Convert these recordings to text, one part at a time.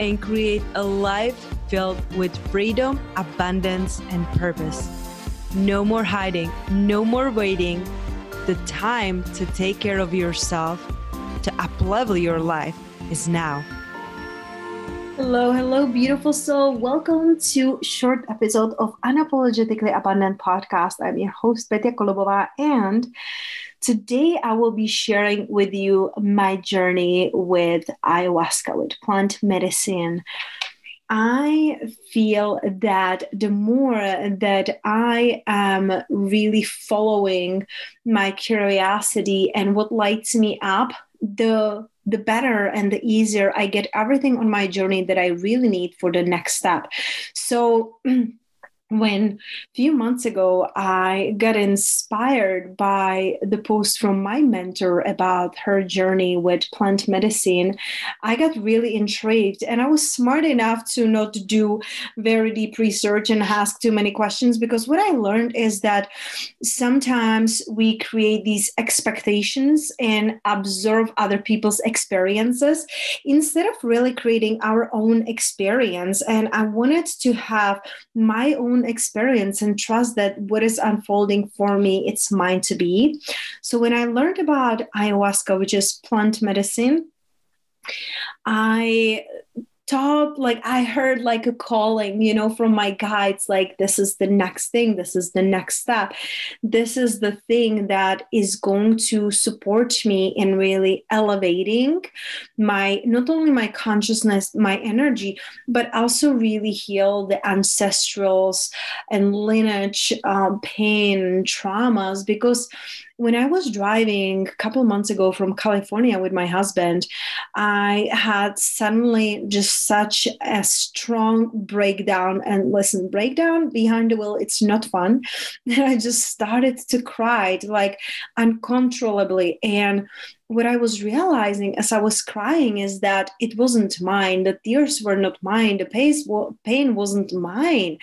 and create a life filled with freedom, abundance, and purpose. No more hiding, no more waiting. The time to take care of yourself, to uplevel your life is now. Hello, hello, beautiful soul. Welcome to short episode of Unapologetically Abundant podcast. I'm your host, Petya Kolibova, and Today, I will be sharing with you my journey with ayahuasca, with plant medicine. I feel that the more that I am really following my curiosity and what lights me up, the the better and the easier I get everything on my journey that I really need for the next step. So when a few months ago i got inspired by the post from my mentor about her journey with plant medicine. I got really intrigued and i was smart enough to not do very deep research and ask too many questions because what i learned is that sometimes we create these expectations and observe other people's experiences instead of really creating our own experience. And i wanted to have my own experience and trust that what is unfolding for me it's mine to be. So when i learned about ayahuasca which is plant medicine i top like i heard like a calling you know from my guides like this is the next thing this is the next step. This is the thing that is going to support me in really elevating my not only my consciousness my energy but also really heal the ancestrals and lineage um, pain traumas because when I was driving a couple months ago from California with my husband, I had suddenly just such a strong breakdown. And listen, breakdown behind the wheel, it's not fun. And I just started to cry like uncontrollably. And what I was realizing as I was crying is that it wasn't mine. The tears were not mine. The pain wasn't mine.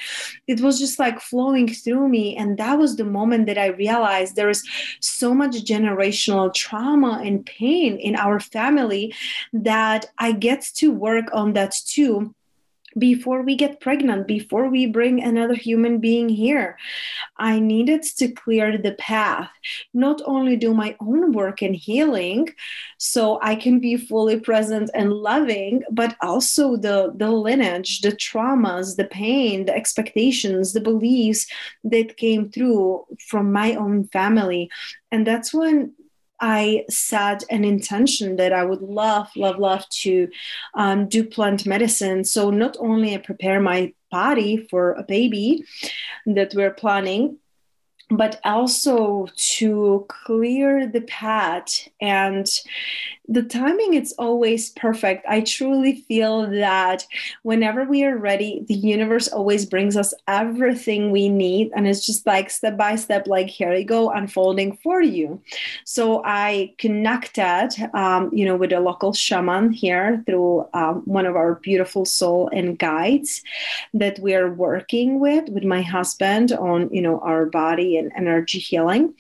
It was just like flowing through me. And that was the moment that I realized there is so much generational trauma and pain in our family that I get to work on that too before we get pregnant, before we bring another human being here. I needed to clear the path, not only do my own work in healing so I can be fully present and loving, but also the, the lineage, the traumas, the pain, the expectations, the beliefs that came through from my own family. And that's when I set an intention that I would love, love, love to um, do plant medicine. So not only I prepare my body for a baby that we're planning, but also to clear the path and the timing it's always perfect. I truly feel that whenever we are ready the universe always brings us everything we need and it's just like step by step like here you go unfolding for you. So i connected um, you know with a local shaman here through um, one of our beautiful soul and guides that we are working with with my husband on you know our body and energy healing.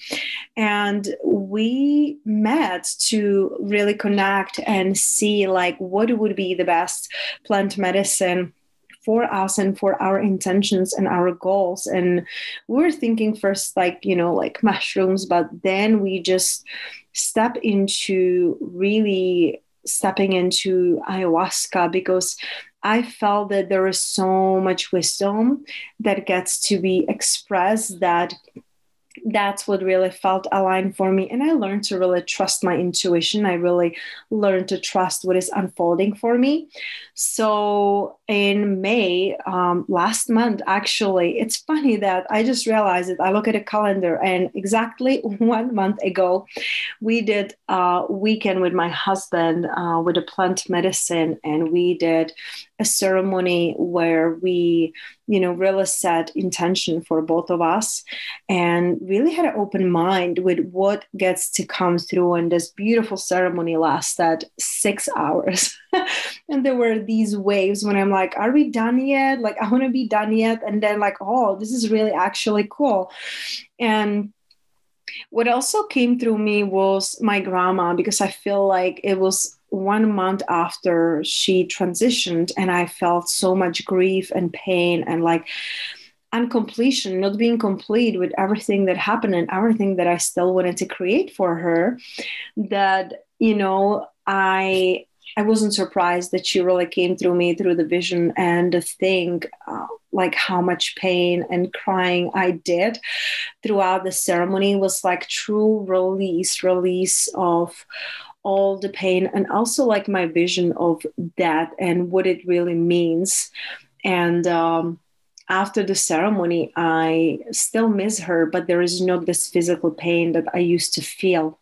And we met to really connect and see like what would be the best plant medicine for us and for our intentions and our goals. And we are thinking first like you know like mushrooms but then we just step into really stepping into ayahuasca because I felt that there is so much wisdom that gets to be expressed that that's what really felt aligned for me. And I learned to really trust my intuition. I really learned to trust what is unfolding for me. So in May, um, last month, actually, it's funny that I just realized it. I look at a calendar, and exactly one month ago, we did a weekend with my husband uh, with a plant medicine, and we did a ceremony where we you know really set intention for both of us and really had an open mind with what gets to come through. And this beautiful ceremony lasted six hours. And there were these waves when i'm like are we done yet? Like i want to be done yet. And then like oh this is really actually cool. And what also came through me was my grandma because i feel like it was one month after she transitioned and i felt so much grief and pain and like uncompletion not being complete with everything that happened and everything that i still wanted to create for her that you know i i wasn't surprised that she really came through me through the vision and the thing uh, like how much pain and crying i did throughout the ceremony was like true release release of all the pain and also like my vision of that and what it really means. And um, after the ceremony i still miss her but there is not this physical pain that i used to feel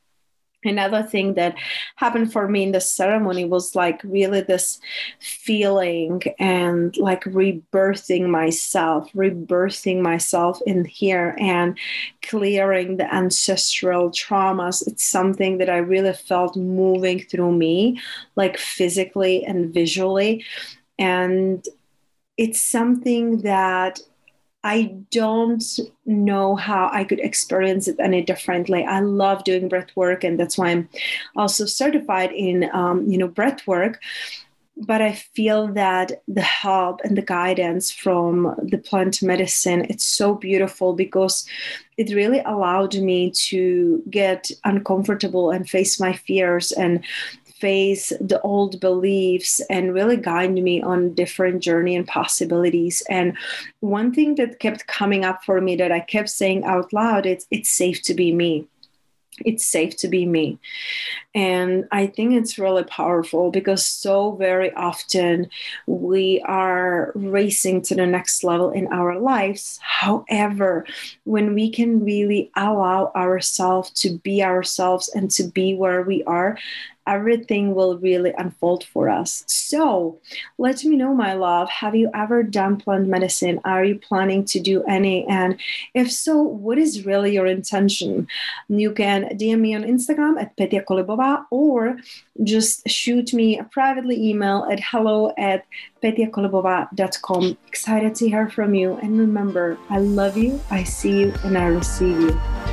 another thing that happened for me in the ceremony was like really this feeling and like rebirthing myself rebirthing myself in here and clearing the ancestral traumas. It's something that i really felt moving through me like physically and visually. And it's something that I don't know how I could experience it any differently. I love doing breath work, and that's why I'm also certified in, um, you know, breath work. But I feel that the help and the guidance from the plant medicine it's so beautiful because it really allowed me to get uncomfortable and face my fears and face the old beliefs and really guide me on different journey and possibilities and one thing that kept coming up for me that i kept saying out loud it's it's safe to be me it's safe to be me. And I think it's really powerful because so very often we are racing to the next level in our lives. However, when we can really allow ourselves to be ourselves and to be where we are, everything will really unfold for us. So let me know, my love, have you ever done plant medicine? Are you planning to do any? And if so, what is really your intention? You can DM me on Instagram at Petya Kolibova or just shoot me a privately email at hello at petyakolibova.com. Excited to hear from you. And remember, I love you, I see you, and I receive you.